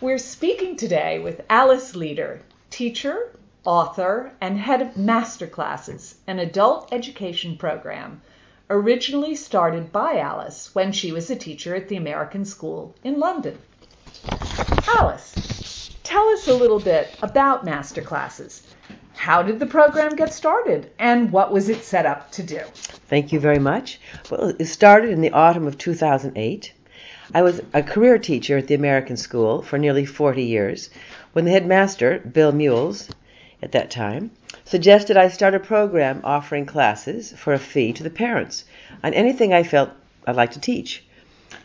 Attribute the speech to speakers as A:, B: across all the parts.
A: We're speaking today with Alice Leader, teacher, author, and head of Masterclasses, an adult education program originally started by Alice when she was a teacher at the American School in London. Alice, tell us a little bit about Masterclasses. How did the program get started and what was it set up to do?
B: Thank you very much. Well, it started in the autumn of 2008. I was a career teacher at the American School for nearly 40 years when the headmaster, Bill Mules, at that time, suggested I start a program offering classes for a fee to the parents on anything I felt I'd like to teach.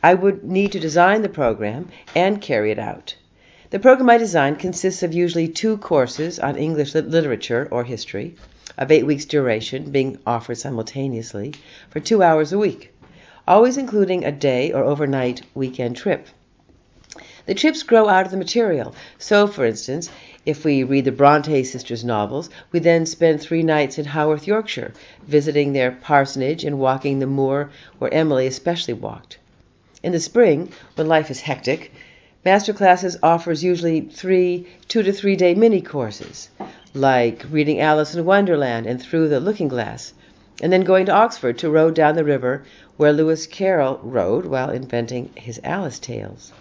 B: I would need to design the program and carry it out. The program I designed consists of usually two courses on English literature or history, of eight weeks' duration, being offered simultaneously for two hours a week always including a day or overnight weekend trip. The trips grow out of the material. So, for instance, if we read the Bronte sisters' novels, we then spend three nights in Haworth, Yorkshire, visiting their parsonage and walking the moor where Emily especially walked. In the spring, when life is hectic, Master Classes offers usually three two to three day mini courses, like reading Alice in Wonderland and Through the Looking Glass, and then going to Oxford to row down the river where Lewis Carroll rowed while inventing his Alice tales.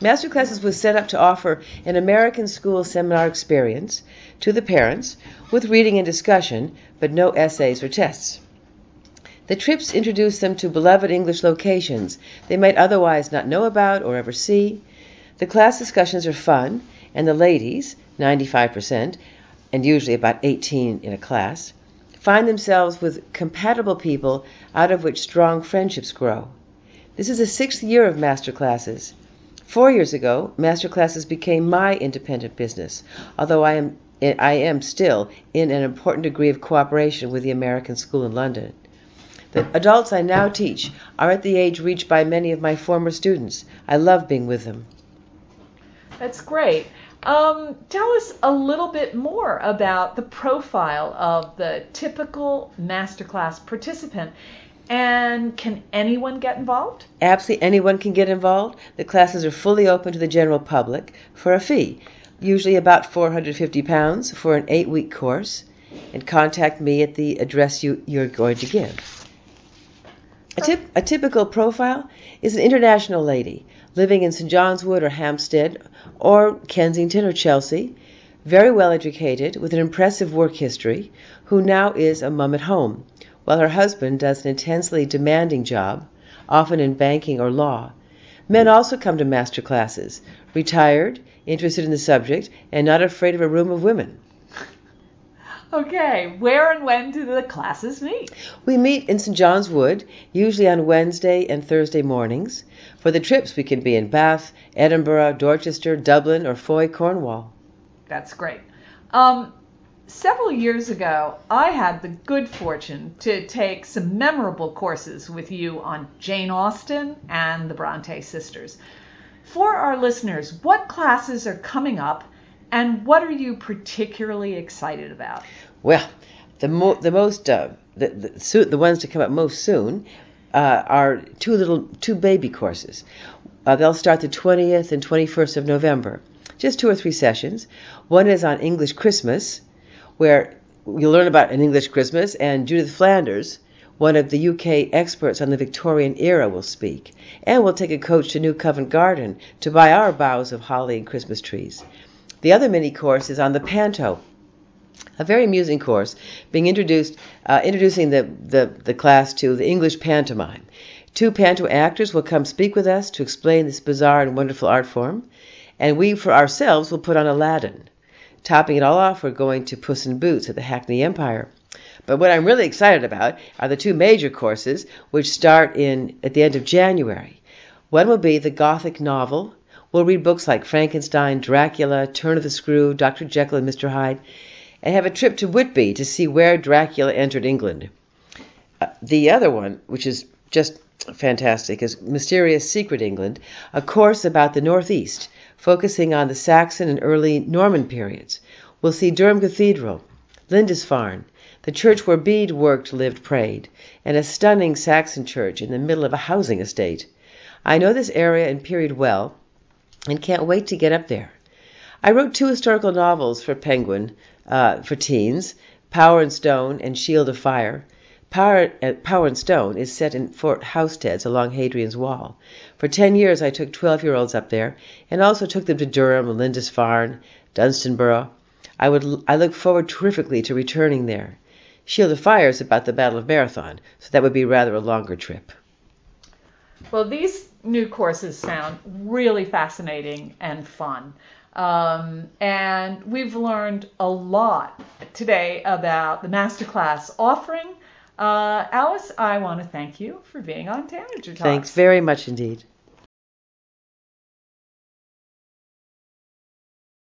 B: Master Classes was set up to offer an American school seminar experience to the parents with reading and discussion, but no essays or tests. The trips introduce them to beloved English locations they might otherwise not know about or ever see. The class discussions are fun, and the ladies, 95%, and usually about 18 in a class, find themselves with compatible people out of which strong friendships grow. This is the sixth year of master classes. Four years ago, master classes became my independent business, although I am, I am still in an important degree of cooperation with the American School in London. The adults I now teach are at the age reached by many of my former students. I love being with them.
A: That's great. Um, tell us a little bit more about the profile of the typical masterclass participant. And can anyone get involved?
B: Absolutely, anyone can get involved. The classes are fully open to the general public for a fee, usually about 450 pounds for an eight week course. And contact me at the address you, you're going to give. A, tip, a typical profile is an international lady living in St. John's Wood or Hampstead or Kensington or Chelsea, very well educated with an impressive work history, who now is a mum at home, while her husband does an intensely demanding job, often in banking or law. Men also come to master classes, retired, interested in the subject, and not afraid of a room of women.
A: Okay, where and when do the classes meet?
B: We meet in St. John's Wood, usually on Wednesday and Thursday mornings. For the trips, we can be in Bath, Edinburgh, Dorchester, Dublin, or Fowey, Cornwall.
A: That's great. Um, several years ago, I had the good fortune to take some memorable courses with you on Jane Austen and the Bronte sisters. For our listeners, what classes are coming up and what are you particularly excited about?
B: Well, the, mo- the most uh, the, the, the ones to come up most soon uh, are two little two baby courses. Uh, they'll start the 20th and 21st of November. Just two or three sessions. One is on English Christmas, where you'll learn about an English Christmas, and Judith Flanders, one of the UK experts on the Victorian era, will speak. And we'll take a coach to New Covent Garden to buy our boughs of holly and Christmas trees. The other mini course is on the panto, a very amusing course being introduced, uh, introducing the, the, the class to the English pantomime. Two panto actors will come speak with us to explain this bizarre and wonderful art form, and we for ourselves will put on Aladdin. Topping it all off, we're going to Puss in Boots at the Hackney Empire. But what I'm really excited about are the two major courses, which start in at the end of January. One will be the Gothic novel We'll read books like Frankenstein, Dracula, Turn of the Screw, Dr. Jekyll and Mr. Hyde, and have a trip to Whitby to see where Dracula entered England. Uh, the other one, which is just fantastic, is Mysterious Secret England, a course about the Northeast, focusing on the Saxon and early Norman periods. We'll see Durham Cathedral, Lindisfarne, the church where Bede worked, lived, prayed, and a stunning Saxon church in the middle of a housing estate. I know this area and period well and can't wait to get up there. I wrote two historical novels for Penguin uh, for teens Power and Stone and Shield of Fire. Power, uh, Power and Stone is set in Fort Housesteads along Hadrian's Wall. For ten years, I took 12 year olds up there and also took them to Durham, Lindisfarne, Dunstanburgh. I, would, I look forward terrifically to returning there. Shield of Fire is about the Battle of Marathon, so that would be rather a longer trip.
A: Well, these new courses sound really fascinating and fun. Um, and we've learned a lot today about the masterclass offering. Uh, Alice, I want to thank you for being on Tanager Talks.
B: Thanks very much indeed.